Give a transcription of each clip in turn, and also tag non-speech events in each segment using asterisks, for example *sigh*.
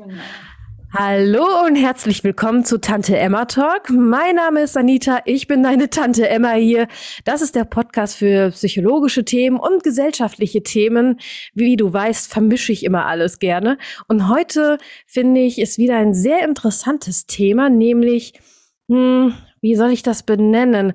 Genau. Hallo und herzlich willkommen zu Tante Emma Talk. Mein Name ist Anita, ich bin deine Tante Emma hier. Das ist der Podcast für psychologische Themen und gesellschaftliche Themen. Wie du weißt, vermische ich immer alles gerne. Und heute finde ich, ist wieder ein sehr interessantes Thema, nämlich, hm, wie soll ich das benennen?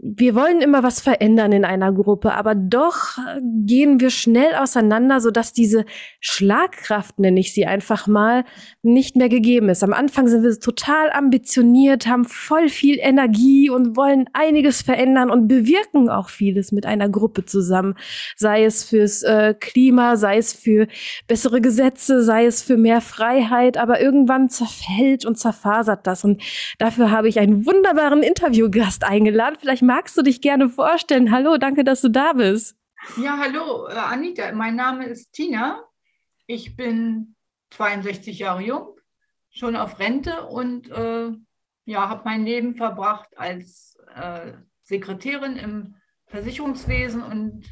Wir wollen immer was verändern in einer Gruppe, aber doch gehen wir schnell auseinander, sodass diese Schlagkraft, nenne ich sie einfach mal, nicht mehr gegeben ist. Am Anfang sind wir total ambitioniert, haben voll viel Energie und wollen einiges verändern und bewirken auch vieles mit einer Gruppe zusammen. Sei es fürs äh, Klima, sei es für bessere Gesetze, sei es für mehr Freiheit, aber irgendwann zerfällt und zerfasert das. Und dafür habe ich einen wunderbaren Interviewgast eingeladen. Vielleicht magst du dich gerne vorstellen? Hallo, danke, dass du da bist. Ja, hallo, äh, Anita. Mein Name ist Tina. Ich bin 62 Jahre jung, schon auf Rente und äh, ja, habe mein Leben verbracht als äh, Sekretärin im Versicherungswesen und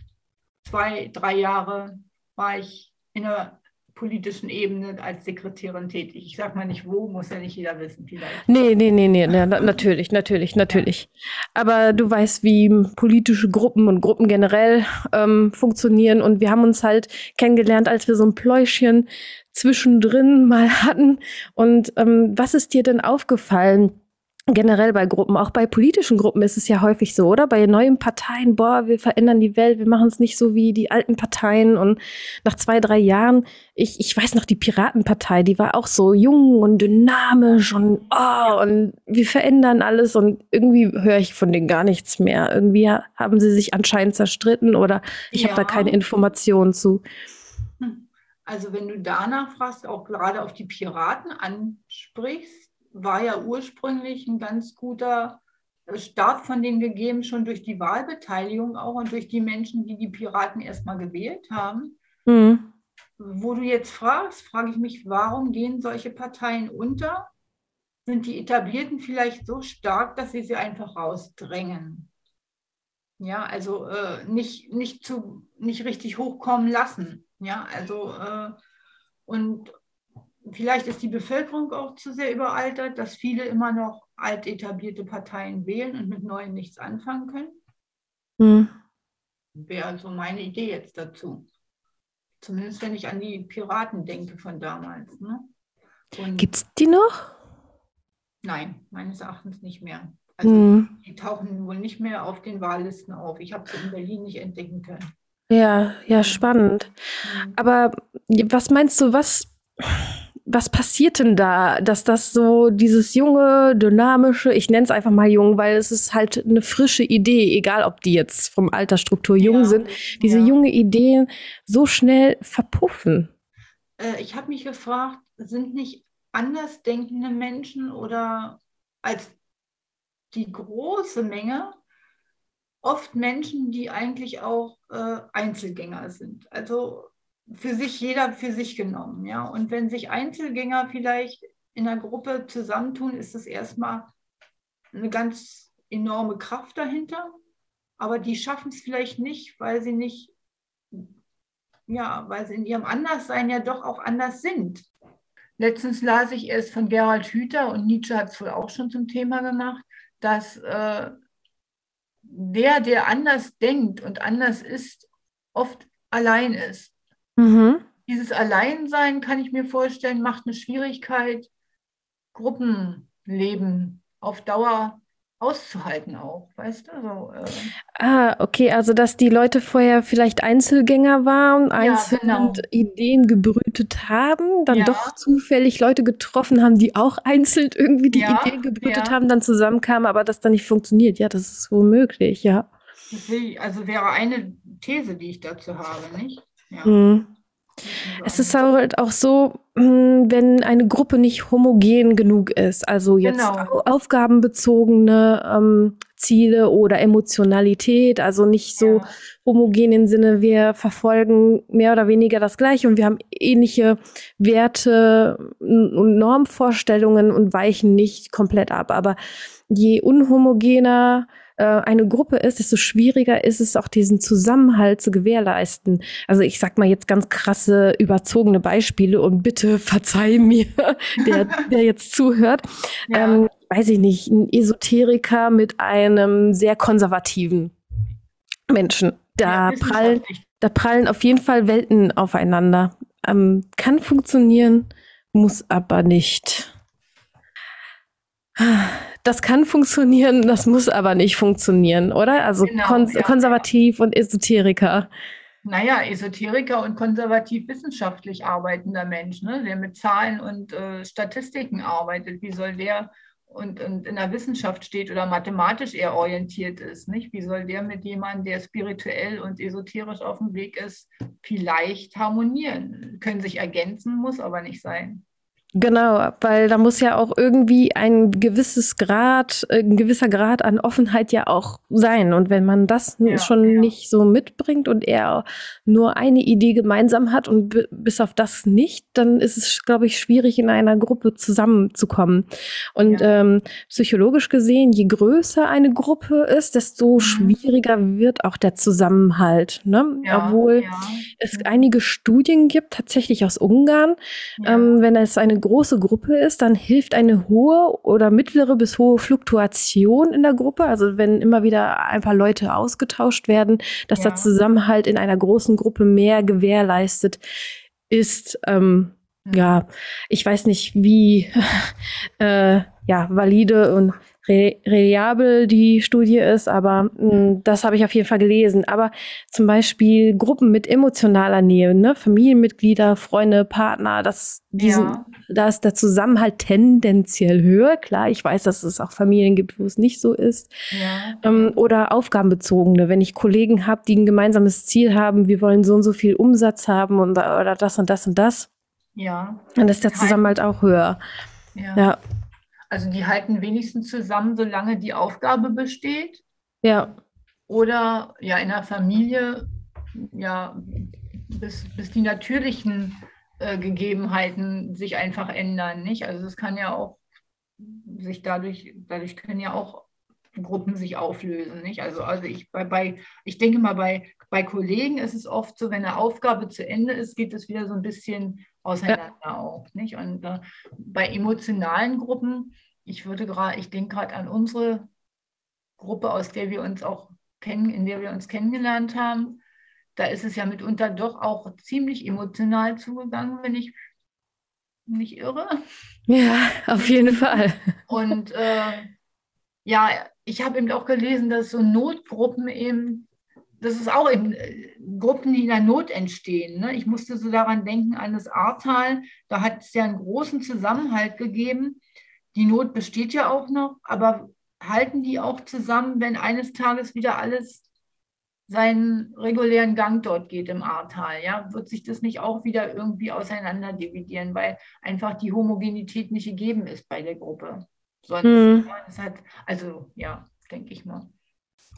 zwei, drei Jahre war ich in der politischen Ebene als Sekretärin tätig. Ich sage mal nicht wo, muss ja nicht jeder wissen vielleicht. Nee, nee, nee, nee, na, natürlich, natürlich, natürlich. Aber du weißt, wie politische Gruppen und Gruppen generell ähm, funktionieren und wir haben uns halt kennengelernt, als wir so ein Pläuschen zwischendrin mal hatten. Und ähm, was ist dir denn aufgefallen? Generell bei Gruppen, auch bei politischen Gruppen ist es ja häufig so, oder? Bei neuen Parteien, boah, wir verändern die Welt, wir machen es nicht so wie die alten Parteien. Und nach zwei, drei Jahren, ich, ich weiß noch, die Piratenpartei, die war auch so jung und dynamisch und oh, und wir verändern alles und irgendwie höre ich von denen gar nichts mehr. Irgendwie haben sie sich anscheinend zerstritten oder ich ja. habe da keine Informationen zu. Hm. Also wenn du danach fragst, auch gerade auf die Piraten ansprichst, war ja ursprünglich ein ganz guter äh, Start von denen gegeben, schon durch die Wahlbeteiligung auch und durch die Menschen, die die Piraten erstmal gewählt haben. Mhm. Wo du jetzt fragst, frage ich mich, warum gehen solche Parteien unter? Sind die etablierten vielleicht so stark, dass sie sie einfach rausdrängen? Ja, also äh, nicht, nicht, zu, nicht richtig hochkommen lassen. Ja, also äh, und vielleicht ist die Bevölkerung auch zu sehr überaltert, dass viele immer noch alt etablierte Parteien wählen und mit neuen nichts anfangen können. Hm. Wäre also meine Idee jetzt dazu. Zumindest wenn ich an die Piraten denke von damals. Ne? Gibt es die noch? Nein, meines Erachtens nicht mehr. Also hm. die tauchen wohl nicht mehr auf den Wahllisten auf. Ich habe sie in Berlin nicht entdecken können. Ja, ja, spannend. Hm. Aber was meinst du, was was passiert denn da, dass das so dieses junge, dynamische, ich nenne es einfach mal jung, weil es ist halt eine frische Idee, egal ob die jetzt vom Altersstruktur jung ja, sind, diese ja. junge Ideen so schnell verpuffen? Äh, ich habe mich gefragt, sind nicht andersdenkende Menschen oder als die große Menge oft Menschen, die eigentlich auch äh, Einzelgänger sind. Also für sich, jeder für sich genommen. Ja? Und wenn sich Einzelgänger vielleicht in einer Gruppe zusammentun, ist das erstmal eine ganz enorme Kraft dahinter. Aber die schaffen es vielleicht nicht, weil sie nicht, ja, weil sie in ihrem Anderssein ja doch auch anders sind. Letztens las ich erst von Gerhard Hüther und Nietzsche hat es wohl auch schon zum Thema gemacht, dass äh, der, der anders denkt und anders ist, oft allein ist. Mhm. Dieses Alleinsein, kann ich mir vorstellen, macht eine Schwierigkeit, Gruppenleben auf Dauer auszuhalten auch, weißt du? So, äh. Ah, okay, also dass die Leute vorher vielleicht Einzelgänger waren, einzeln ja, genau. Ideen gebrütet haben, dann ja. doch zufällig Leute getroffen haben, die auch einzeln irgendwie die ja, Ideen gebrütet haben, dann zusammenkamen, aber das dann nicht funktioniert. Ja, das ist womöglich, ja. Also wäre eine These, die ich dazu habe, nicht? Ja. Mhm. Es ist halt auch so, wenn eine Gruppe nicht homogen genug ist, also jetzt genau. aufgabenbezogene ähm, Ziele oder Emotionalität, also nicht so ja. homogen im Sinne, wir verfolgen mehr oder weniger das Gleiche und wir haben ähnliche Werte und Normvorstellungen und weichen nicht komplett ab. Aber je unhomogener äh, eine Gruppe ist, desto schwieriger ist es auch diesen Zusammenhalt zu gewährleisten. Also ich sag mal jetzt ganz krasse, überzogene Beispiele und bitte verzeih mir, *laughs* der, der jetzt zuhört. Ja. Ähm, weiß ich nicht, ein Esoteriker mit einem sehr konservativen Menschen. Da ja, prallen, da prallen auf jeden Fall Welten aufeinander. Ähm, kann funktionieren, muss aber nicht. Das kann funktionieren, das muss aber nicht funktionieren, oder? Also genau, kons ja, konservativ und Esoteriker. Naja, Esoteriker und konservativ wissenschaftlich arbeitender Mensch, ne, der mit Zahlen und äh, Statistiken arbeitet. Wie soll der und, und, in der Wissenschaft steht oder mathematisch eher orientiert ist, nicht? Wie soll der mit jemandem, der spirituell und esoterisch auf dem Weg ist, vielleicht harmonieren? Können sich ergänzen, muss aber nicht sein. Genau, weil da muss ja auch irgendwie ein gewisses Grad, äh, ein gewisser Grad an Offenheit ja auch sein. Und wenn man das ja, schon ja. nicht so mitbringt und er nur eine Idee gemeinsam hat und bis auf das nicht, dann ist es, glaube ich, schwierig, in einer Gruppe zusammenzukommen. Und ja. ähm, psychologisch gesehen, je größer eine Gruppe ist, desto mhm. schwieriger wird auch der Zusammenhalt. Ne? Obwohl es einige Studien gibt, tatsächlich aus Ungarn, ähm, wenn es eine große Gruppe ist, dann hilft eine hohe oder mittlere bis hohe Fluktuation in der Gruppe. Also wenn immer wieder ein paar Leute ausgetauscht werden, dass ja. der Zusammenhalt in einer großen Gruppe mehr gewährleistet ist. Ähm, mhm. Ja, ich weiß nicht, wie *laughs* äh, ja, valide und re reliabel die Studie ist, aber mh, hm, das habe ich auf jeden Fall gelesen. Aber zum Beispiel Gruppen mit emotionaler Nähe, ne? Familienmitglieder, Freunde, Partner, das, diesen, ja. da ist der Zusammenhalt tendenziell höher. Klar, ich weiß, dass es auch Familien gibt, wo es nicht so ist. Ja. Ähm, oder aufgabenbezogene, wenn ich Kollegen habe, die ein gemeinsames Ziel haben, wir wollen so und so viel Umsatz haben und, oder das und das und das. Ja. Dann ist der Zusammenhalt auch höher. Ja. ja. Also die halten wenigstens zusammen, solange die Aufgabe besteht. Ja. Oder ja, in der Familie, ja, bis, bis die natürlichen äh, Gegebenheiten sich einfach ändern, nicht? Also es kann ja auch sich dadurch, dadurch können ja auch Gruppen sich auflösen, nicht? Also, also ich bei, bei, ich denke mal, bei, bei Kollegen ist es oft so, wenn eine Aufgabe zu Ende ist, geht es wieder so ein bisschen auseinander ja. auch. Nicht? Und äh, bei emotionalen Gruppen, ich würde gerade, ich denke gerade an unsere Gruppe, aus der wir uns auch kennen, in der wir uns kennengelernt haben, da ist es ja mitunter doch auch ziemlich emotional zugegangen, wenn ich mich irre. Ja, auf jeden Fall. Und äh, ja, ich habe eben auch gelesen, dass so Notgruppen eben das ist auch eben äh, Gruppen, die in der Not entstehen. Ne? Ich musste so daran denken, an das Ahrtal, da hat es ja einen großen Zusammenhalt gegeben. Die Not besteht ja auch noch, aber halten die auch zusammen, wenn eines Tages wieder alles seinen regulären Gang dort geht im Ahrtal? Ja? Wird sich das nicht auch wieder irgendwie auseinander dividieren, weil einfach die Homogenität nicht gegeben ist bei der Gruppe? Sonst, hm. ja, hat, also ja, denke ich mal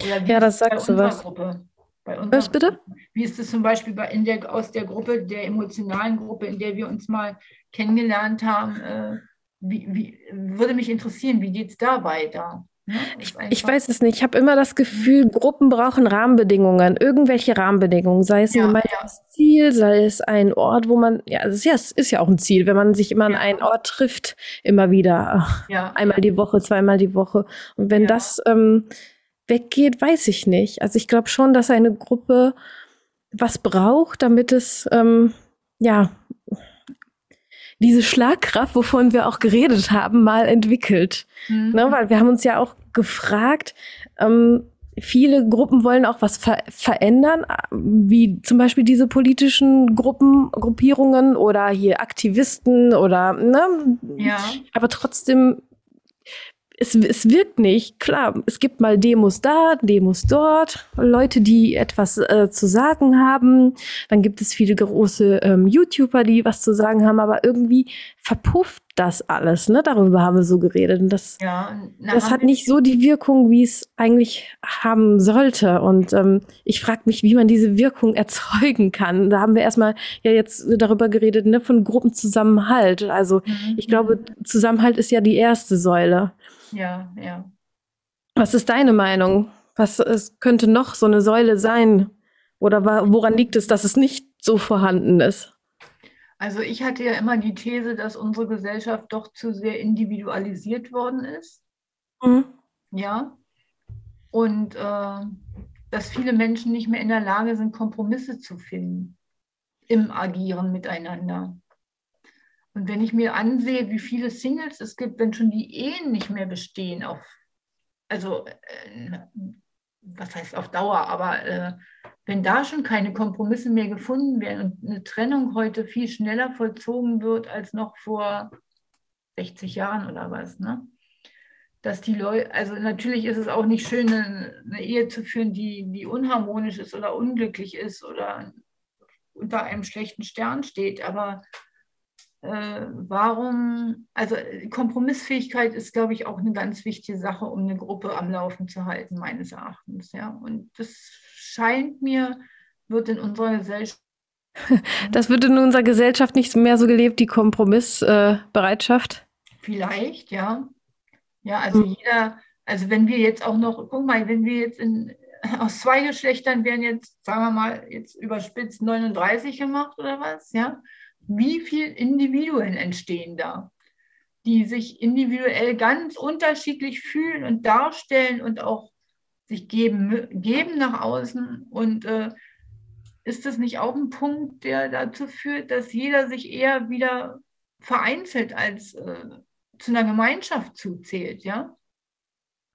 ja, das sagst du was. Gruppe? was bitte? Wie ist es zum Beispiel bei in der, aus der Gruppe, der emotionalen Gruppe, in der wir uns mal kennengelernt haben? Äh, wie, wie, würde mich interessieren, wie geht es da weiter? Ne? Ich, ich, weiß es nicht. Ich habe immer das Gefühl, Gruppen brauchen Rahmenbedingungen, irgendwelche Rahmenbedingungen, sei es ein ja, gemeinsames ja. Ziel, sei es ein Ort, wo man, ja, es ist ja, es ist ja auch ein Ziel, wenn man sich immer an einen Ort trifft, immer wieder, einmal die Woche, zweimal die Woche. Und wenn das ähm, weggeht, weiß ich nicht. Also ich glaube schon, dass eine Gruppe was braucht, damit es ähm, ja diese Schlagkraft, wovon wir auch geredet haben, mal entwickelt. Mhm. Ne, weil wir haben uns ja auch gefragt, ähm, viele Gruppen wollen auch was ver verändern, wie zum Beispiel diese politischen Gruppen, Gruppierungen oder hier Aktivisten oder ne? Ja. Aber trotzdem es, es wirkt nicht. Klar, es gibt mal Demos da, Demos dort, Leute, die etwas äh, zu sagen haben. Dann gibt es viele große ähm, YouTuber, die was zu sagen haben, aber irgendwie verpufft das alles. Ne? Darüber haben wir so geredet. Und das, ja, na, das hat nicht so die Wirkung, wie es eigentlich haben sollte. Und ähm, ich frage mich, wie man diese Wirkung *laughs* erzeugen kann. Da haben wir erstmal ja jetzt darüber geredet, ne, von Gruppenzusammenhalt. Also mhm. ich glaube, Zusammenhalt ist ja die erste Säule. Ja, ja. Was ist deine Meinung? Was es könnte noch so eine Säule sein? Oder woran liegt es, dass es nicht so vorhanden ist? Also ich hatte ja immer die These, dass unsere Gesellschaft doch zu sehr individualisiert worden ist. Mhm. Ja. Und äh, dass viele Menschen nicht mehr in der Lage sind, Kompromisse zu finden im Agieren miteinander. Und wenn ich mir ansehe, wie viele Singles es gibt, wenn schon die Ehen nicht mehr bestehen, auf, also äh, was heißt auf Dauer, aber äh, wenn da schon keine Kompromisse mehr gefunden werden und eine Trennung heute viel schneller vollzogen wird als noch vor 60 Jahren oder was, ne? Dass die Leute, also natürlich ist es auch nicht schön, eine, eine Ehe zu führen, die, die unharmonisch ist oder unglücklich ist oder unter einem schlechten Stern steht, aber äh, warum, also Kompromissfähigkeit ist, glaube ich, auch eine ganz wichtige Sache, um eine Gruppe am Laufen zu halten, meines Erachtens. Ja. Und das scheint mir, wird in unserer Gesellschaft. *laughs* Das wird in unserer Gesellschaft nicht mehr so gelebt, die Kompromissbereitschaft. Äh, Vielleicht, ja. Ja, also hm. jeder, also wenn wir jetzt auch noch, guck mal, wenn wir jetzt in, *laughs* aus zwei Geschlechtern werden jetzt, sagen wir mal, jetzt überspitzt 39 gemacht oder was, ja wie viele Individuen entstehen da, die sich individuell ganz unterschiedlich fühlen und darstellen und auch sich geben, geben nach außen. Und äh, ist das nicht auch ein Punkt, der dazu führt, dass jeder sich eher wieder vereinzelt als äh, zu einer Gemeinschaft zuzählt, ja?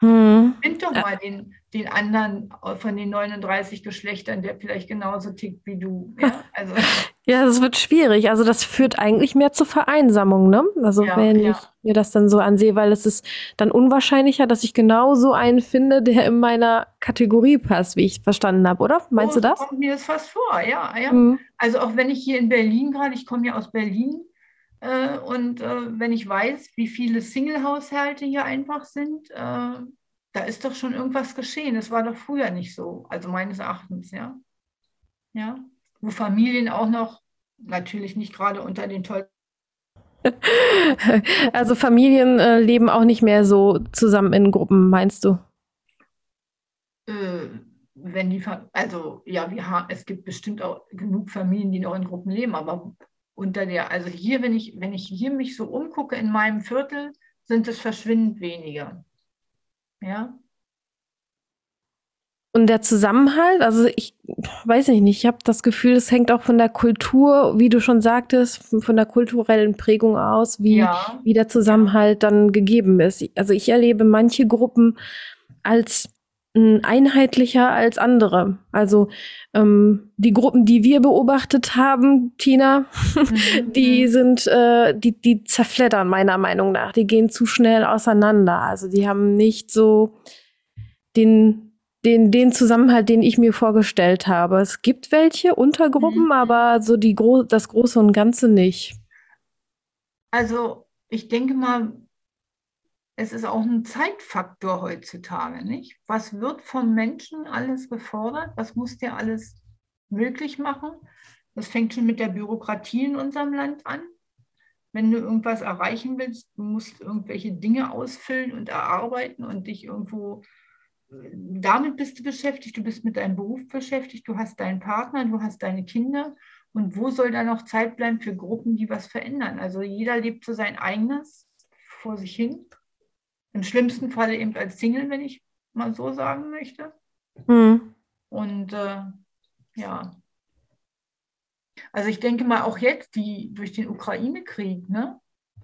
Hm. Find doch mal den, den anderen von den 39 Geschlechtern, der vielleicht genauso tickt wie du. Ja, also. *laughs* ja das wird schwierig. Also das führt eigentlich mehr zur Vereinsamung, ne? Also ja, wenn ja. ich mir das dann so ansehe, weil es ist dann unwahrscheinlicher, dass ich genau so einen finde, der in meiner Kategorie passt, wie ich verstanden habe, oder? Meinst oh, du das? Kommt mir das fast vor, ja. ja. Hm. Also auch wenn ich hier in Berlin gerade, ich komme ja aus Berlin, äh, und äh, wenn ich weiß, wie viele Single-Haushalte hier einfach sind, äh, da ist doch schon irgendwas geschehen. Das war doch früher nicht so, also meines Erachtens, ja. Ja, wo Familien auch noch natürlich nicht gerade unter den tollsten. *laughs* Also Familien äh, leben auch nicht mehr so zusammen in Gruppen, meinst du? Äh, wenn die, also ja, wir haben, es gibt bestimmt auch genug Familien, die noch in Gruppen leben, aber unter der, also hier, wenn ich, wenn ich hier mich so umgucke in meinem Viertel, sind es verschwindend weniger. Ja. Und der Zusammenhalt, also ich weiß nicht, ich habe das Gefühl, es hängt auch von der Kultur, wie du schon sagtest, von der kulturellen Prägung aus, wie, ja. wie der Zusammenhalt dann gegeben ist. Also ich erlebe manche Gruppen als einheitlicher als andere. Also ähm, die Gruppen, die wir beobachtet haben, Tina, mhm. *laughs* die sind, äh, die, die zerfleddern meiner Meinung nach. Die gehen zu schnell auseinander. Also die haben nicht so den den, den Zusammenhalt, den ich mir vorgestellt habe. Es gibt welche Untergruppen, mhm. aber so die Gro das Große und Ganze nicht. Also ich denke mal, es ist auch ein Zeitfaktor heutzutage, nicht? Was wird vom Menschen alles gefordert? Was muss der alles möglich machen? Das fängt schon mit der Bürokratie in unserem Land an. Wenn du irgendwas erreichen willst, du musst irgendwelche Dinge ausfüllen und erarbeiten und dich irgendwo damit bist du beschäftigt, du bist mit deinem Beruf beschäftigt, du hast deinen Partner, du hast deine Kinder. Und wo soll da noch Zeit bleiben für Gruppen, die was verändern? Also jeder lebt so sein eigenes vor sich hin im schlimmsten Falle eben als Single, wenn ich mal so sagen möchte. Mhm. Und äh, ja, also ich denke mal auch jetzt, die durch den Ukraine-Krieg, ne?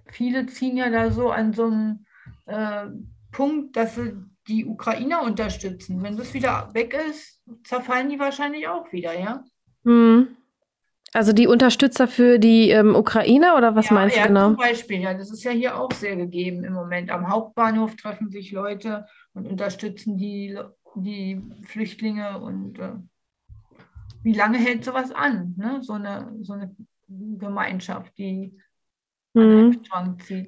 Viele ziehen ja da so an so einem äh, Punkt, dass sie die Ukrainer unterstützen. Wenn das wieder weg ist, zerfallen die wahrscheinlich auch wieder, ja? Mhm. Also die Unterstützer für die ähm, Ukraine oder was ja, meinst ja, du genau? Zum Beispiel, ja, das ist ja hier auch sehr gegeben im Moment. Am Hauptbahnhof treffen sich Leute und unterstützen die, die Flüchtlinge und äh, wie lange hält sowas an? Ne? So, eine, so eine Gemeinschaft, die Mhm.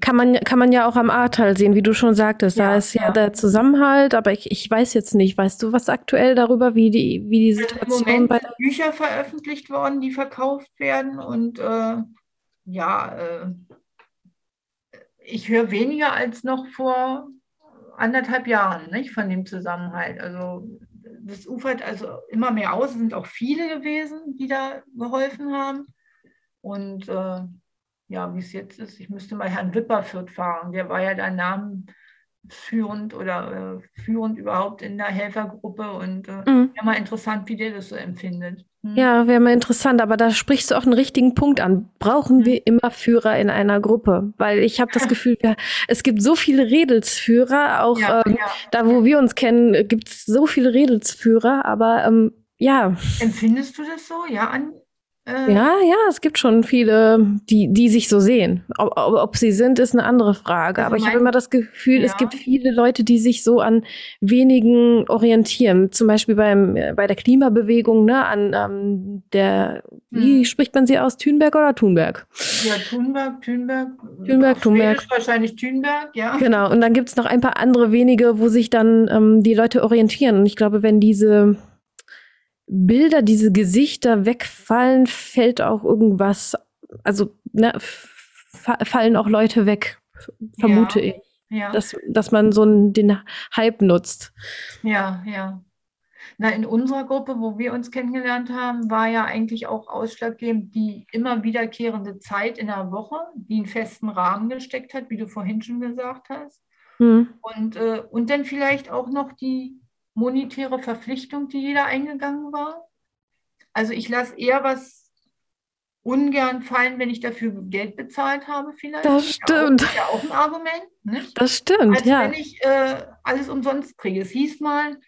Kann man, kann man ja auch am Ahrtal sehen, wie du schon sagtest. Ja, da ist ja, ja, der Zusammenhalt, aber ich, ich weiß jetzt nicht. Weißt du was aktuell darüber, wie die, wie die Situation also Im Moment bei sind Bücher veröffentlicht worden, die verkauft werden und äh, ja, äh, ich höre weniger als noch vor anderthalb Jahren nicht, von dem Zusammenhalt. Also das ufert also immer mehr aus. Es sind auch viele gewesen, die da geholfen haben. Und äh, ja, wie es jetzt ist, ich müsste mal Herrn Wipperfürth fragen. Der war ja da namenführend oder äh, führend überhaupt in der Helfergruppe. Und äh, mhm. wäre mal interessant, wie der das so empfindet. Hm. Ja, wäre mal interessant, aber da sprichst du auch einen richtigen Punkt an. Brauchen hm. wir immer Führer in einer Gruppe? Weil ich habe das *laughs* Gefühl, ja, es gibt so viele Redelsführer, auch ja, ähm, ja. da, wo wir uns kennen, gibt es so viele Redelsführer, aber ähm, ja. Empfindest du das so? Ja, an, äh, ja, ja, es gibt schon viele, die, die sich so sehen. Ob, ob sie sind, ist eine andere Frage. Also Aber ich habe immer das Gefühl, ja. es gibt viele Leute, die sich so an wenigen orientieren. Zum Beispiel beim, äh, bei der Klimabewegung, ne, an ähm, der, hm. wie spricht man sie aus? Thunberg oder Thunberg? Ja, Thunberg, Thunberg. Thunberg, Thunberg. Wahrscheinlich Thunberg, ja. Genau. Und dann gibt es noch ein paar andere wenige, wo sich dann ähm, die Leute orientieren. Und ich glaube, wenn diese Bilder, diese Gesichter wegfallen, fällt auch irgendwas, also ne, fallen auch Leute weg, vermute ja, ich. Ja. Dass, dass man so einen, den Hype nutzt. Ja, ja. Na, in unserer Gruppe, wo wir uns kennengelernt haben, war ja eigentlich auch ausschlaggebend die immer wiederkehrende Zeit in der Woche, die einen festen Rahmen gesteckt hat, wie du vorhin schon gesagt hast. Hm. Und, äh, und dann vielleicht auch noch die monetäre Verpflichtung, die jeder eingegangen war. Also ich lasse eher was ungern fallen, wenn ich dafür Geld bezahlt habe, vielleicht. Das stimmt. Das ist ja auch ein Argument. Nicht? Das stimmt, Als ja. wenn ich äh, alles umsonst kriege. Es hieß mal,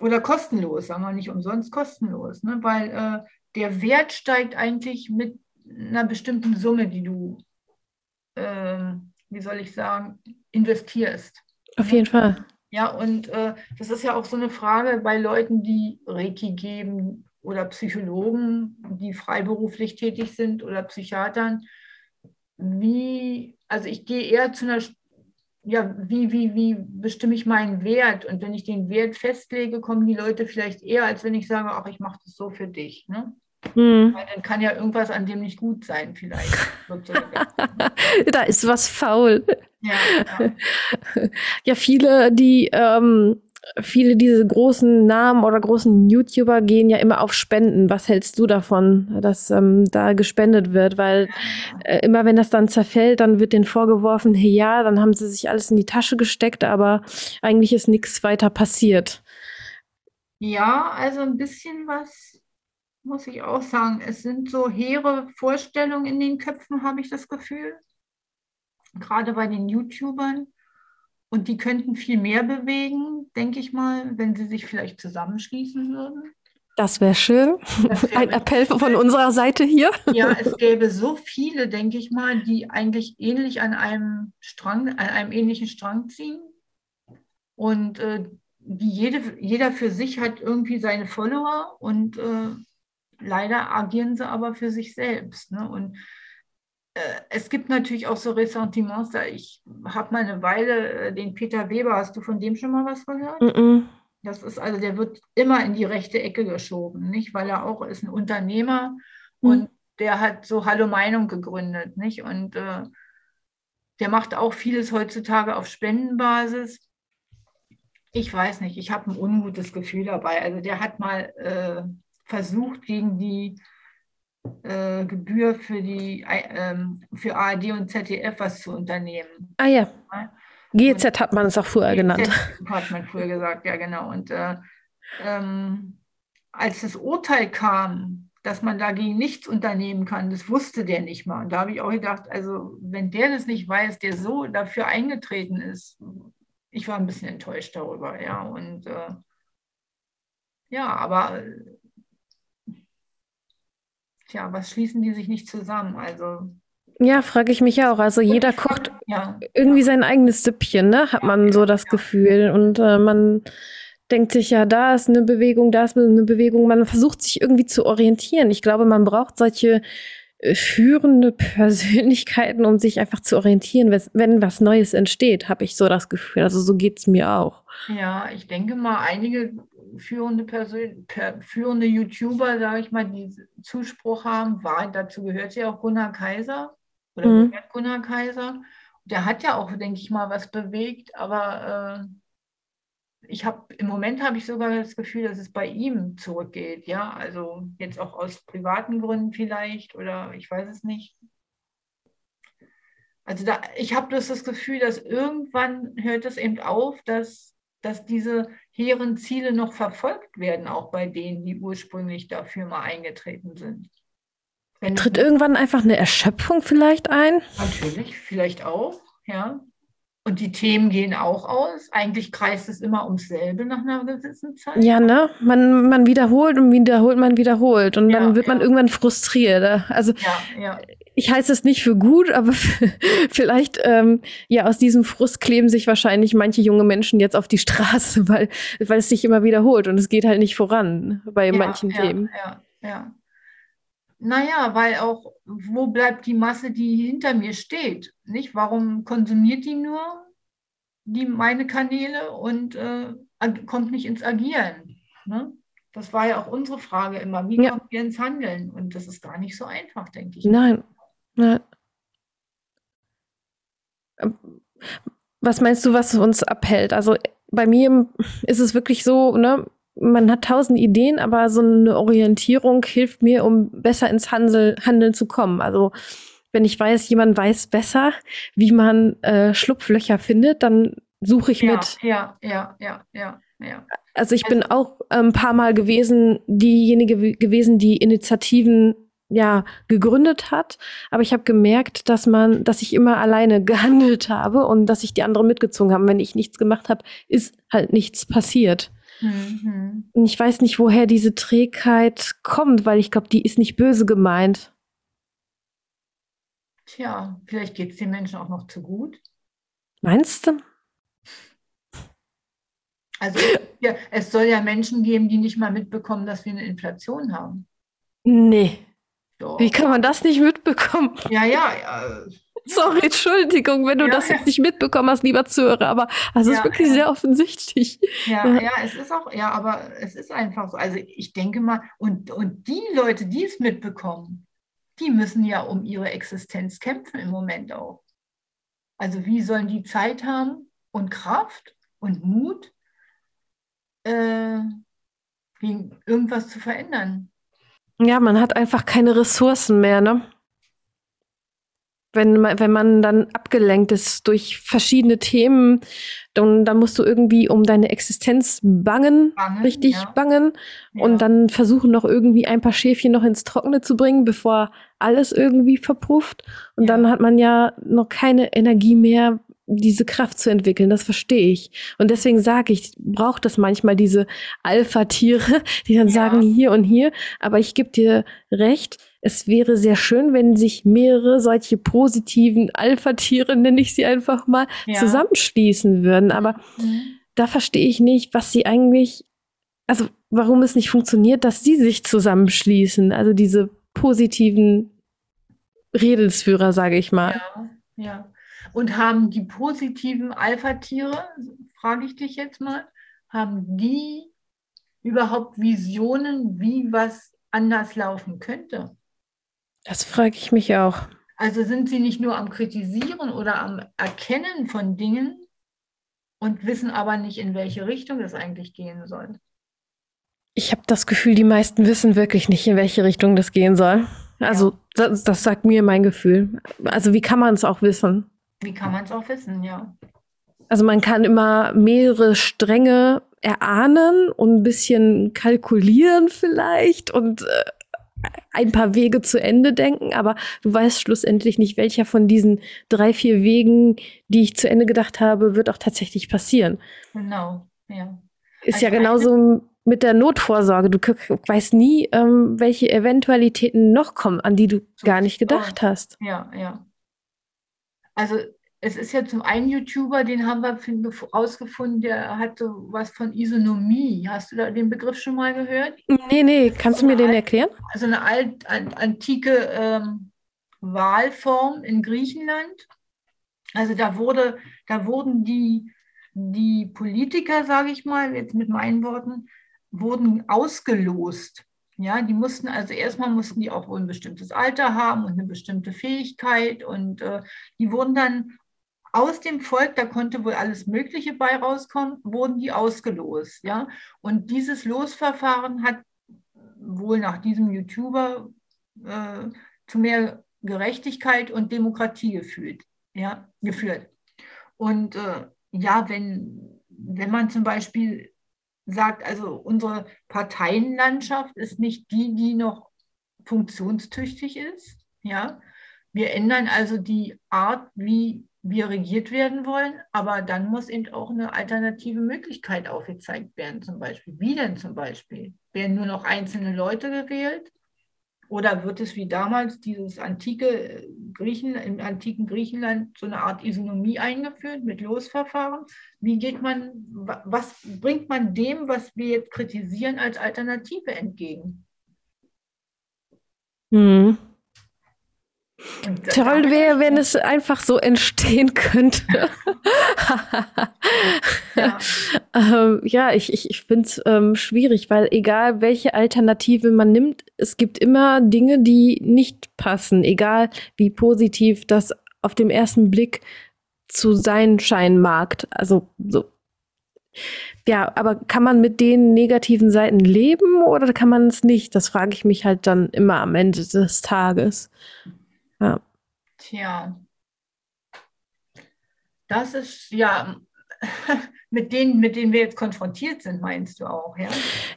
oder kostenlos, sagen wir nicht umsonst, kostenlos, ne? weil äh, der Wert steigt eigentlich mit einer bestimmten Summe, die du, äh, wie soll ich sagen, investierst. Auf jeden Fall. Ja, und äh, das ist ja auch so eine Frage bei Leuten, die Reiki geben oder Psychologen, die freiberuflich tätig sind oder Psychiatern. Wie, also ich gehe eher zu einer, ja, wie, wie, wie bestimme ich meinen Wert? Und wenn ich den Wert festlege, kommen die Leute vielleicht eher, als wenn ich sage, ach, ich mache das so für dich. Ne? Hm. Weil dann kann ja irgendwas an dem nicht gut sein, vielleicht. *laughs* da ist was faul. Ja, *laughs* ja. ja viele, die ähm, viele diese großen Namen oder großen YouTuber gehen ja immer auf Spenden. Was hältst du davon, dass ähm, da gespendet wird? Weil äh, immer wenn das dann zerfällt, dann wird denen vorgeworfen, hey, ja, dann haben sie sich alles in die Tasche gesteckt, aber eigentlich ist nichts weiter passiert. Ja, also ein bisschen was muss ich auch sagen. Es sind so hehre Vorstellungen in den Köpfen, habe ich das Gefühl gerade bei den YouTubern. Und die könnten viel mehr bewegen, denke ich mal, wenn sie sich vielleicht zusammenschließen würden. Das wäre schön. Das wär Ein Appell von unserer Seite hier. Ja, es gäbe so viele, denke ich mal, die eigentlich ähnlich an einem Strang, an einem ähnlichen Strang ziehen. Und äh, die jede, jeder für sich hat irgendwie seine Follower und äh, leider agieren sie aber für sich selbst. Ne? Und äh, es gibt natürlich auch so Ressentiments. Da ich habe mal eine Weile äh, den Peter Weber, hast du von dem schon mal was gehört? Mm -mm. Das ist also, der wird immer in die rechte Ecke geschoben, nicht? Weil er auch ist ein Unternehmer mm. und der hat so Hallo Meinung gegründet, nicht? Und äh, der macht auch vieles heutzutage auf Spendenbasis. Ich weiß nicht, ich habe ein ungutes Gefühl dabei. Also der hat mal äh, versucht, gegen die äh, Gebühr für die äh, für ARD und ZDF was zu unternehmen. Ah ja. GZ und, hat man es auch früher genannt. Hat man früher gesagt, ja genau. Und äh, ähm, als das Urteil kam, dass man dagegen nichts unternehmen kann, das wusste der nicht mal. Und da habe ich auch gedacht, also wenn der das nicht weiß, der so dafür eingetreten ist, ich war ein bisschen enttäuscht darüber, ja. Und äh, ja, aber tja, was schließen die sich nicht zusammen? Also. Ja, frage ich mich auch. Also jeder kocht ja. irgendwie sein eigenes Süppchen, ne? Hat man so das Gefühl. Und äh, man denkt sich ja, da ist eine Bewegung, da ist eine Bewegung. Man versucht sich irgendwie zu orientieren. Ich glaube, man braucht solche äh, führende *laughs* Persönlichkeiten, um sich einfach zu orientieren, wenn was Neues entsteht, habe ich so das Gefühl. Also so geht es mir auch. Ja, ich denke mal, einige führende Person, führende YouTuber, sage ich mal, die Zuspruch haben, war, dazu gehört ja auch Gunnar Kaiser oder mhm. Gunnar Kaiser. Der hat ja auch, denke ich mal, was bewegt, aber ich habe im Moment habe ich sogar das Gefühl, dass es bei ihm zurückgeht. Ja, also jetzt auch aus privaten Gründen vielleicht oder ich weiß es nicht. Also da, ich habe bloß das Gefühl, dass irgendwann hört es eben auf, dass, dass diese hehren Ziele noch verfolgt werden, auch bei denen, die ursprünglich dafür mal eingetreten sind. Wenn Tritt irgendwann einfach eine Erschöpfung vielleicht ein? Natürlich, vielleicht auch, ja. Und die Themen gehen auch aus. Eigentlich kreist es immer ums selbe nach einer gewissen Zeit. Ja, ne? Man, man wiederholt und wiederholt, man wiederholt. Und ja, dann wird ja. man irgendwann frustriert. Also ja, ja. Ich heiße es nicht für gut, aber *laughs* vielleicht, ähm, ja, aus diesem Frust kleben sich wahrscheinlich manche junge Menschen jetzt auf die Straße, *laughs* weil, weil es sich immer wiederholt und es geht halt nicht voran bei manchen Themen. Ja, ja. Naja, weil auch, wo bleibt die Masse, die hinter mir steht? Nicht? Warum konsumiert die nur die, meine Kanäle und äh, kommt nicht ins Agieren? Ne? Das war ja auch unsere Frage immer. Wie ja. kommt ihr ins Handeln? Und das ist gar nicht so einfach, denke ich. Nein. Ähm, was meinst du, was uns abhält? Also bei mir ist es wirklich so, ne, man hat tausend Ideen, aber so eine Orientierung hilft mir, um besser ins Handel, Handeln zu kommen. Also wenn ich weiß, jemand weiß besser, wie man äh, Schlupflöcher findet, dann suche ich ja, mit. Ja, ja, ja, ja, ja. Also ich also, bin auch ein ähm, paar Mal gewesen, diejenige gewesen, die Initiativen ja gegründet hat, aber ich habe gemerkt, dass man, dass ich immer alleine *laughs* gehandelt habe und dass ich die anderen mitgezogen habe. Wenn ich nichts gemacht habe, ist halt nichts passiert. Mhm. Ich weiß nicht, woher diese Trägheit kommt, weil ich glaube, die ist nicht böse gemeint. Tja, vielleicht geht es den Menschen auch noch zu gut. Meinst du? Also ja, es soll ja Menschen geben, die nicht mal mitbekommen, dass wir eine Inflation haben. Nee. Doch. Wie kann man das nicht mitbekommen? Ja, ja, ja. *laughs* Sorry, Entschuldigung, wenn du ja, das jetzt nicht mitbekommen hast, lieber Zuhörer, aber es ja, ist wirklich ja. sehr offensichtlich. Ja, ja, es ist auch, ja, aber es ist einfach so. Also ich denke mal, und, und die Leute, die es mitbekommen, die müssen ja um ihre Existenz kämpfen im Moment auch. Also wie sollen die Zeit haben und Kraft und Mut, äh, irgendwas zu verändern? Ja, man hat einfach keine Ressourcen mehr, ne? wenn man, wenn man dann abgelenkt ist durch verschiedene Themen, dann, dann musst du irgendwie um deine Existenz bangen, bangen richtig ja. bangen ja. und dann versuchen noch irgendwie ein paar Schäfchen noch ins Trockene zu bringen, bevor alles irgendwie verpufft. Und ja. dann hat man ja noch keine Energie mehr, diese Kraft zu entwickeln. Das verstehe ich. Und deswegen sage ich, braucht das manchmal diese Alpha-Tiere, *laughs* die dann sagen hier und hier. Aber ich gebe dir recht, es wäre sehr schön, wenn sich mehrere solche positiven Alpha-Tiere, nenne ich sie einfach mal, ja. zusammenschließen würden. Aber mhm. da verstehe ich nicht, was sie eigentlich, also warum es nicht funktioniert, dass sie sich zusammenschließen. Also diese positiven Redelsführer, sage ich mal. Ja, ja. Und haben die positiven Alpha-Tiere, frage ich dich jetzt mal, haben die überhaupt Visionen, wie was anders laufen könnte? Das frage ich mich auch. Also sind sie nicht nur am Kritisieren oder am Erkennen von Dingen und wissen aber nicht, in welche Richtung es eigentlich gehen soll. Ich habe das Gefühl, die meisten wissen wirklich nicht, in welche Richtung das gehen soll. Also ja. das, das, sagt mir mein Gefühl. Also wie kann man es auch wissen? Wie kann man es auch wissen, ja. Also man kann immer mehrere Stränge erahnen und ein bisschen kalkulieren vielleicht und äh, ein paar Wege zu Ende denken, aber du weißt schlussendlich nicht, welcher von diesen drei, vier Wegen, die ich zu Ende gedacht habe, wird auch tatsächlich passieren. Genau, ja. Ist also ja genauso mit der Notvorsorge. Du weißt nie, ähm, welche Eventualitäten noch kommen, an die du gar nicht gedacht hast. Ja, ja. Also es ist ja zum einen YouTuber, den haben wir rausgefunden, der hat so was von Isonomie. Hast du da den Begriff schon mal gehört? Nee, nee, kannst du mir den erklären? Also eine alt, an, antike ähm, Wahlform in Griechenland. Also da wurde, da wurden die, die Politiker, sage ich mal, jetzt mit meinen Worten, wurden ausgelost. Ja, die mussten also erstmal mussten die auch wohl ein bestimmtes Alter haben und eine bestimmte Fähigkeit und äh, die wurden dann aus dem Volk, da konnte wohl alles Mögliche bei rauskommen, wurden die ausgelost. Ja? Und dieses Losverfahren hat wohl nach diesem YouTuber äh, zu mehr Gerechtigkeit und Demokratie gefühlt, ja, geführt. Und äh, ja, wenn, wenn man zum Beispiel sagt, also unsere Parteienlandschaft ist nicht die, die noch funktionstüchtig ist, ja, wir ändern also die Art, wie wir regiert werden wollen, aber dann muss eben auch eine alternative Möglichkeit aufgezeigt werden, zum Beispiel. Wie denn zum Beispiel? Werden nur noch einzelne Leute gewählt? Oder wird es wie damals dieses antike Griechen, im antiken Griechenland so eine Art Isonomie eingeführt mit Losverfahren? Wie geht man, was bringt man dem, was wir jetzt kritisieren, als Alternative entgegen? Hm. Toll wäre, wenn es einfach so entstehen könnte. *laughs* ja. *laughs* ähm, ja, ich, ich, ich finde es ähm, schwierig, weil egal welche Alternative man nimmt, es gibt immer Dinge, die nicht passen, egal wie positiv das auf dem ersten Blick zu sein scheinen mag. Also so. Ja, aber kann man mit den negativen Seiten leben oder kann man es nicht? Das frage ich mich halt dann immer am Ende des Tages. Ja. Tja. Das ist ja *laughs* mit denen, mit denen wir jetzt konfrontiert sind, meinst du auch, ja?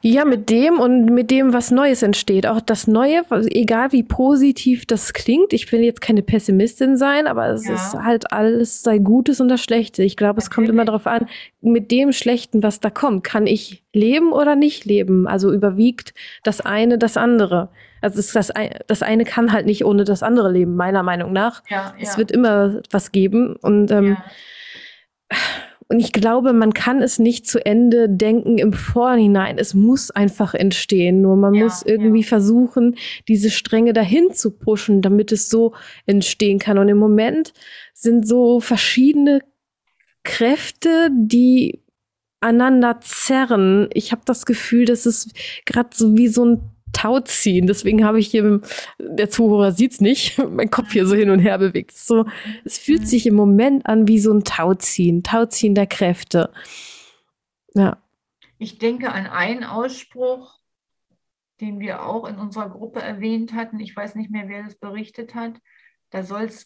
Ja, mit dem und mit dem, was Neues entsteht. Auch das Neue, egal wie positiv das klingt, ich will jetzt keine Pessimistin sein, aber es ja. ist halt alles sei Gutes und das Schlechte. Ich glaube, es kommt immer darauf an, mit dem Schlechten, was da kommt, kann ich leben oder nicht leben? Also überwiegt das eine das andere. Also das, das eine kann halt nicht ohne das andere leben, meiner Meinung nach. Ja, ja. Es wird immer was geben und ähm, und ich glaube, man kann es nicht zu Ende denken im Vorhinein. Es muss einfach entstehen. Nur man ja, muss irgendwie ja. versuchen, diese Stränge dahin zu pushen, damit es so entstehen kann. Und im Moment sind so verschiedene Kräfte, die aneinander zerren. Ich habe das Gefühl, das ist gerade so wie so ein Tauziehen. Deswegen habe ich hier, der Zuhörer sieht's nicht, *laughs* mein Kopf hier so hin und her bewegt. So, es fühlt mhm. sich im Moment an wie so ein Tauziehen, Tauziehen der Kräfte. Ja. Ich denke an einen Ausspruch, den wir auch in unserer Gruppe erwähnt hatten. Ich weiß nicht mehr, wer das berichtet hat. Da soll es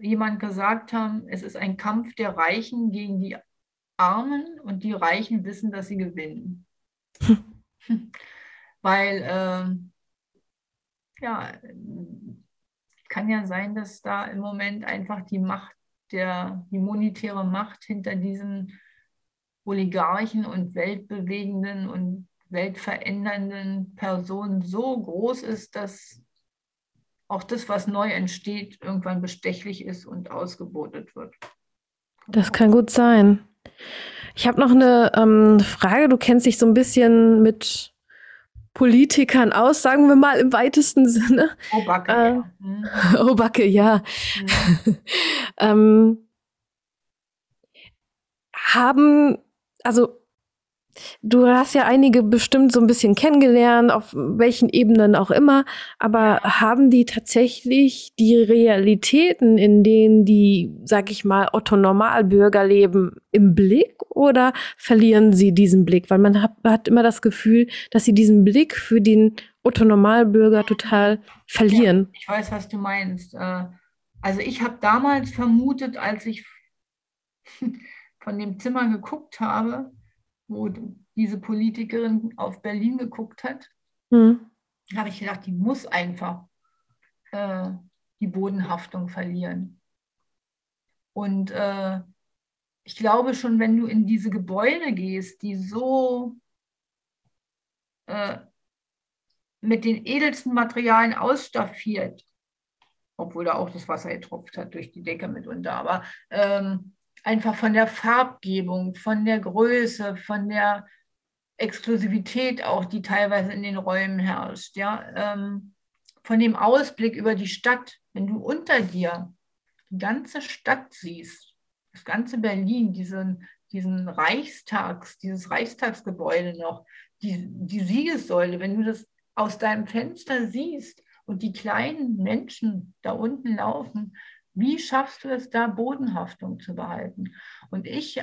jemand gesagt haben, es ist ein Kampf der Reichen gegen die Armen und die Reichen wissen, dass sie gewinnen. *laughs* *laughs* weil äh, ja, kann ja sein, dass da im Moment einfach die Macht, der, die monetäre Macht hinter diesen Oligarchen und weltbewegenden und weltverändernden Personen so groß ist, dass auch das, was neu entsteht, irgendwann bestechlich ist und ausgebotet wird. Das kann gut sein. Ich habe noch eine ähm, Frage. Du kennst dich so ein bisschen mit Politikern aus, sagen wir mal im weitesten Sinne. Obacke, äh, ja. *laughs* Mhm. Ja. Mhm. *laughs* ähm, haben, also Du hast ja einige bestimmt so ein bisschen kennengelernt, auf welchen Ebenen auch immer, aber haben die tatsächlich die Realitäten, in denen die, sag ich mal, Otto Normalbürger leben, im Blick oder verlieren sie diesen Blick? Weil man hat, hat immer das Gefühl, dass sie diesen Blick für den Otto Normalbürger total verlieren. Ja, ich weiß, was du meinst. Äh, also ich habe damals vermutet, als ich *laughs* von dem Zimmer geguckt habe, wo diese Politikerin auf Berlin geguckt hat, mhm. habe ich gedacht, die muss einfach äh, die Bodenhaftung verlieren. Und äh, ich glaube schon, wenn du in diese Gebäude gehst, die so äh, mit den edelsten Materialien ausstaffiert, obwohl da auch das Wasser getropft hat durch die Decke mitunter, aber ähm, einfach von der Farbgebung, von der Größe, von der Exklusivität auch, die teilweise in den Räumen herrscht, ja, ähm, von dem Ausblick über die Stadt, wenn du unter dir die ganze Stadt siehst, das ganze Berlin, diesen, diesen Reichstags, dieses Reichstagsgebäude noch, die, die Siegessäule, wenn du das aus deinem Fenster siehst und die kleinen Menschen da unten laufen, Wie schaffst du es da, Bodenhaftung zu behalten? Und ich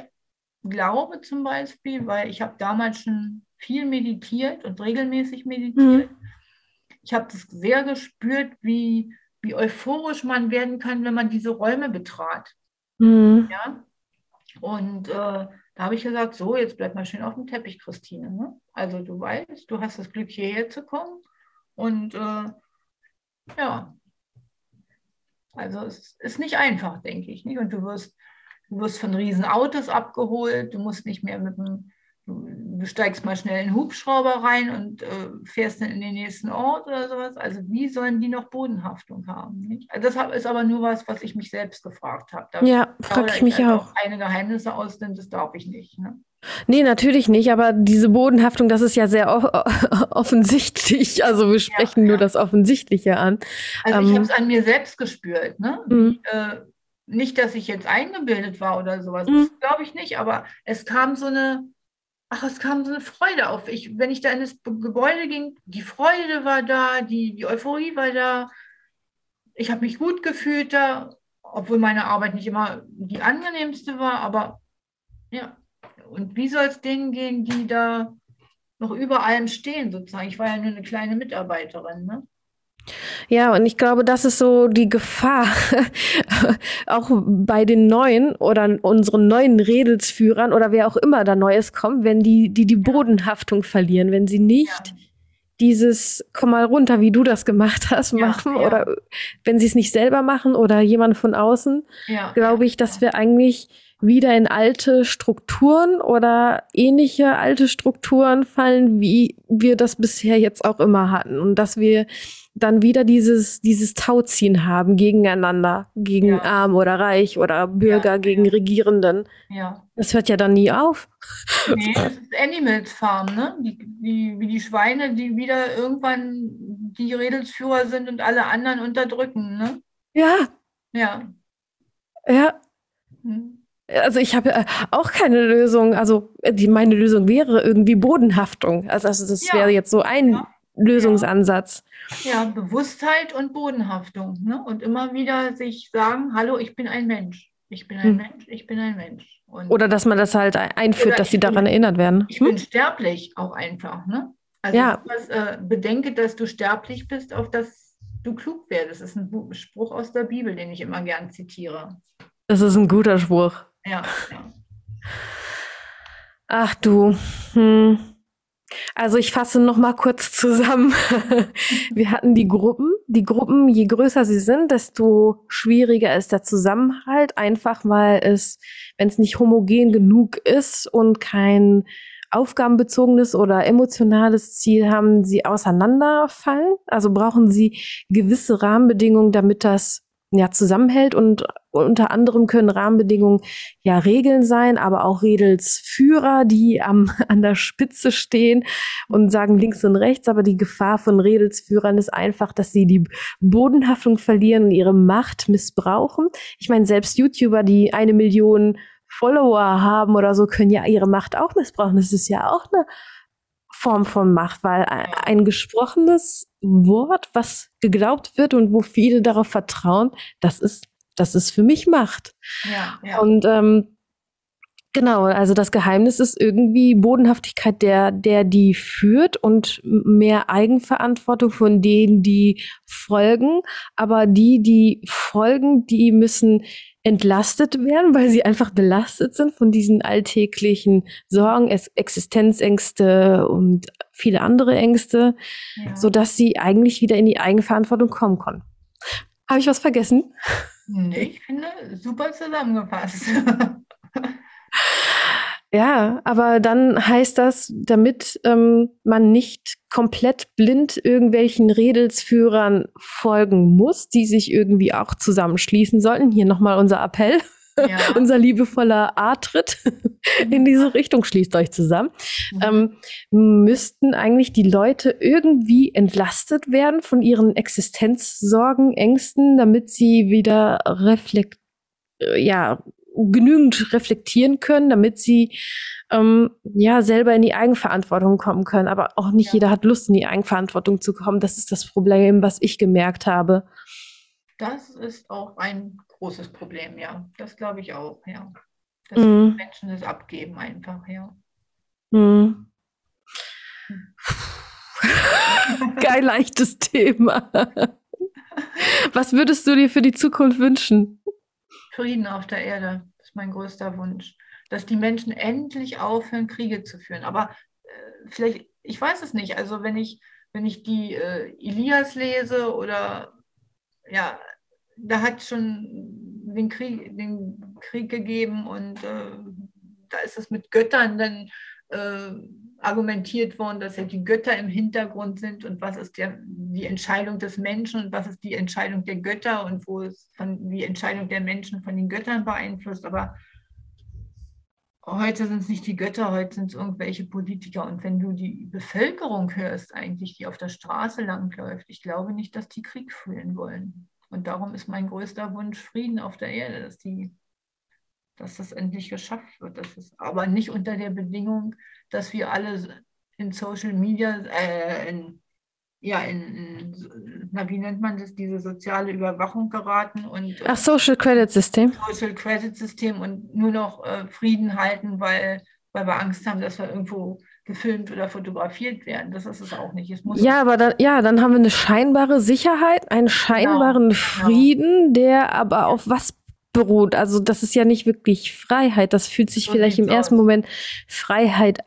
glaube zum Beispiel, weil ich habe damals schon viel meditiert und regelmäßig meditiert. Mhm. Ich habe das sehr gespürt, wie, wie euphorisch man werden kann, wenn man diese Räume betrat. Mhm. Ja? Und äh, da habe ich gesagt, so, jetzt bleib mal schön auf dem Teppich, Christine. Ne? Also du weißt, du hast das Glück, hierher zu kommen. Und äh, ja, also es ist nicht einfach, denke ich. Nicht? Und du wirst, du wirst von Riesenautos abgeholt, du musst nicht mehr mit dem du steigst mal schnell in den Hubschrauber rein und äh, fährst dann in den nächsten Ort oder sowas. Also wie sollen die noch Bodenhaftung haben? Nicht? Also das ist aber nur was, was ich mich selbst gefragt habe. Da ja, frage ich mich auch. Eine Geheimnisse aus, denn das darf ich nicht. Ne? Nee, natürlich nicht, aber diese Bodenhaftung, das ist ja sehr *laughs* offensichtlich. Also wir sprechen ja, nur das Offensichtliche an. Also ähm, ich habe es an mir selbst gespürt. Ne? Mhm. Äh, nicht, dass ich jetzt eingebildet war oder sowas, mhm. glaube ich nicht, aber es kam so eine, ach, es kam so eine Freude auf. Ich, wenn ich da in das Gebäude ging, die Freude war da, die, die Euphorie war da. Ich habe mich gut gefühlt da, obwohl meine Arbeit nicht immer die angenehmste war, aber ja. Und wie soll es denen gehen, die da noch über allem stehen, sozusagen? Ich war ja nur eine kleine Mitarbeiterin, ne? Ja, und ich glaube, das ist so die Gefahr, *laughs* auch bei den neuen oder unseren neuen Redelsführern oder wer auch immer da Neues kommt, wenn die die, die Bodenhaftung verlieren, wenn sie nicht ja. dieses komm mal runter, wie du das gemacht hast, machen ja, ja. oder wenn sie es nicht selber machen oder jemand von außen, glaube ich, dass wir eigentlich wieder in alte Strukturen oder ähnliche alte Strukturen fallen, wie wir das bisher jetzt auch immer hatten. Und dass wir dann wieder dieses, dieses Tauziehen haben gegeneinander, gegen ja. Arm oder Reich oder Bürger ja, gegen ja. Regierenden. Ja. Das hört ja dann nie auf. Nee, das ist Animals Farm, ne? Die, die, wie die Schweine, die wieder irgendwann die Redelsführer sind und alle anderen unterdrücken, ne? Ja. Ja. Ja. Hm. Also ich habe äh, auch keine Lösung. Also äh, die, meine Lösung wäre irgendwie Bodenhaftung. Also, also das wäre jetzt so ein Lösungsansatz. Ja, Bewusstheit und Bodenhaftung. Ne? Und immer wieder sich sagen, hallo, ich bin ein Mensch. Ich bin ein hm. Mensch, ich bin ein Mensch. Und oder dass man das halt einführt, dass sie daran bin, erinnert werden. Ich hm? bin sterblich auch einfach. Ne? Also ja. das, äh, bedenke, dass du sterblich bist, auf dass du klug werdest. Das ist ein Spruch aus der Bibel, den ich immer gern zitiere. Das ist ein guter Spruch. Ja. Ach du. Hm. Also ich fasse noch mal kurz zusammen. *laughs* Wir hatten die Gruppen. Die Gruppen, je größer sie sind, desto schwieriger ist der Zusammenhalt. Einfach weil es, wenn es nicht homogen genug ist und kein aufgabenbezogenes oder emotionales Ziel haben, sie auseinanderfallen. Also brauchen sie gewisse Rahmenbedingungen, damit das ja, zusammenhält und unter anderem können Rahmenbedingungen ja Regeln sein, aber auch Redelsführer, die am, *laughs* an der Spitze stehen und sagen links und rechts. Aber die Gefahr von Redelsführern ist einfach, dass sie die Bodenhaftung verlieren und ihre Macht missbrauchen. Ich meine, selbst YouTuber, die eine Million Follower haben oder so, können ja ihre Macht auch missbrauchen. Das ist ja auch eine Form von Macht, weil ein gesprochenes Wort, was geglaubt wird und wo viele darauf vertrauen, das ist, das ist für mich Macht. Ja, ja. Und ähm, Genau, also das Geheimnis ist irgendwie Bodenhaftigkeit der, der die führt und mehr Eigenverantwortung von denen, die folgen. Aber die, die folgen, die müssen entlastet werden, weil sie einfach belastet sind von diesen alltäglichen Sorgen, Existenzängste und viele andere Ängste, ja. so dass sie eigentlich wieder in die Eigenverantwortung kommen können. Habe ich was vergessen? Nee, ich finde super zusammengefasst. *laughs* Ja, aber dann heißt das, damit ähm, man nicht komplett blind irgendwelchen Redelsführern folgen muss, die sich irgendwie auch zusammenschließen sollten. Hier nochmal unser Appell. Ja. *laughs* unser liebevoller A-Tritt in diese Richtung, schließt euch zusammen, mhm. ähm, müssten eigentlich die Leute irgendwie entlastet werden von ihren Existenzsorgen, Ängsten, damit sie wieder reflekt, äh, ja, genügend reflektieren können, damit sie ähm, ja selber in die Eigenverantwortung kommen können. Aber auch nicht ja. jeder hat Lust, in die Eigenverantwortung zu kommen. Das ist das Problem, was ich gemerkt habe. Das ist auch ein großes Problem, ja. Das glaube ich auch, ja. Dass mhm. Menschen es abgeben einfach, ja. Mhm. Geil leichtes Thema. *laughs* Was würdest du dir für die Zukunft wünschen? Frieden auf der Erde ist mein größter Wunsch. Dass die Menschen endlich aufhören, Kriege zu führen. Aber äh, vielleicht, ich weiß es nicht. Also wenn ich, wenn ich die äh, Elias lese oder ja, da hat schon den Krieg, den Krieg gegeben und äh, da ist es mit Göttern dann äh, argumentiert worden, dass ja die Götter im Hintergrund sind und was ist der, die Entscheidung des Menschen und was ist die Entscheidung der Götter und wo ist von, die Entscheidung der Menschen von den Göttern beeinflusst. Aber heute sind es nicht die Götter, heute sind es irgendwelche Politiker. Und wenn du die Bevölkerung hörst, eigentlich, die auf der Straße langläuft, ich glaube nicht, dass die Krieg führen wollen. Und darum ist mein größter Wunsch Frieden auf der Erde, dass die dass das endlich geschafft wird. Das ist aber nicht unter der Bedingung, dass wir alle in Social Media, äh, in, ja, in, in, na, wie nennt man das, diese soziale Überwachung geraten und Ach, Social Credit System. Social Credit System und nur noch äh, Frieden halten, weil, weil wir Angst haben, dass wir irgendwo gefilmt oder fotografiert werden. Das ist es auch nicht. Es ja, aber dann, ja, dann haben wir eine scheinbare Sicherheit, einen scheinbaren genau, Frieden, genau. der aber auf was beruht. Also das ist ja nicht wirklich Freiheit. Das fühlt sich so vielleicht im ersten aus. Moment Freiheit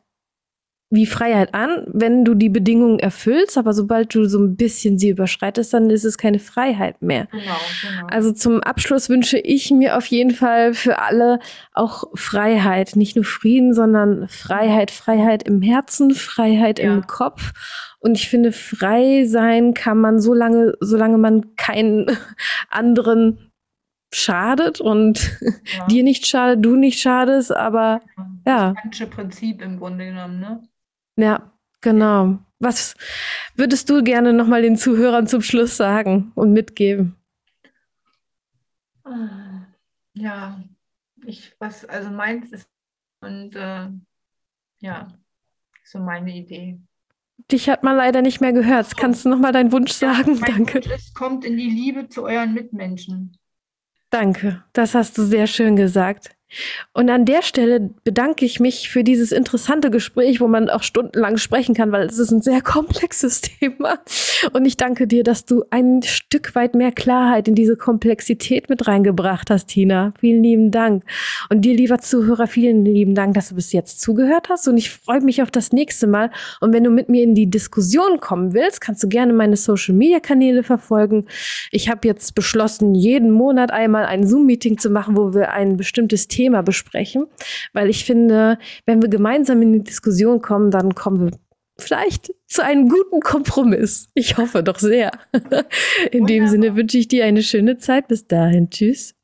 wie Freiheit an, wenn du die Bedingungen erfüllst, aber sobald du so ein bisschen sie überschreitest, dann ist es keine Freiheit mehr. Genau, genau. Also zum Abschluss wünsche ich mir auf jeden Fall für alle auch Freiheit, nicht nur Frieden, sondern Freiheit, Freiheit im Herzen, Freiheit ja. im Kopf. Und ich finde, frei sein kann man so lange, solange man keinen *laughs* anderen schadet und *laughs* ja. dir nicht schadet, du nicht schadest, aber ja. Das ganze Prinzip im Grunde genommen, ne? Ja, genau. Was würdest du gerne nochmal den Zuhörern zum Schluss sagen und mitgeben? Ja, ich, was, also meins ist, und äh, ja, so meine Idee. Dich hat man leider nicht mehr gehört. Kannst du nochmal deinen Wunsch sagen? Ja, Danke. Wunsch ist, kommt in die Liebe zu euren Mitmenschen. Danke, das hast du sehr schön gesagt. Und an der Stelle bedanke ich mich für dieses interessante Gespräch, wo man auch stundenlang sprechen kann, weil es ist ein sehr *laughs* komplexes Thema. Und ich danke dir, dass du ein Stück weit mehr Klarheit in diese Komplexität mit reingebracht hast, Tina. Vielen lieben Dank. Und dir, lieber Zuhörer, vielen lieben Dank, dass du bis jetzt zugehört hast. Und ich freue mich auf das nächste Mal. Und wenn du mit mir in die Diskussion kommen willst, kannst du gerne meine Social-Media-Kanäle verfolgen. Ich habe jetzt beschlossen, jeden Monat einmal ein Zoom-Meeting zu machen, wo wir ein bestimmtes Thema Thema besprechen, weil ich finde, wenn wir gemeinsam in die Diskussion kommen, dann kommen wir vielleicht zu einem guten Kompromiss. Ich hoffe doch sehr. *laughs* In dem Sinne wünsche ich dir eine schöne Zeit. Bis dahin. Tschüss.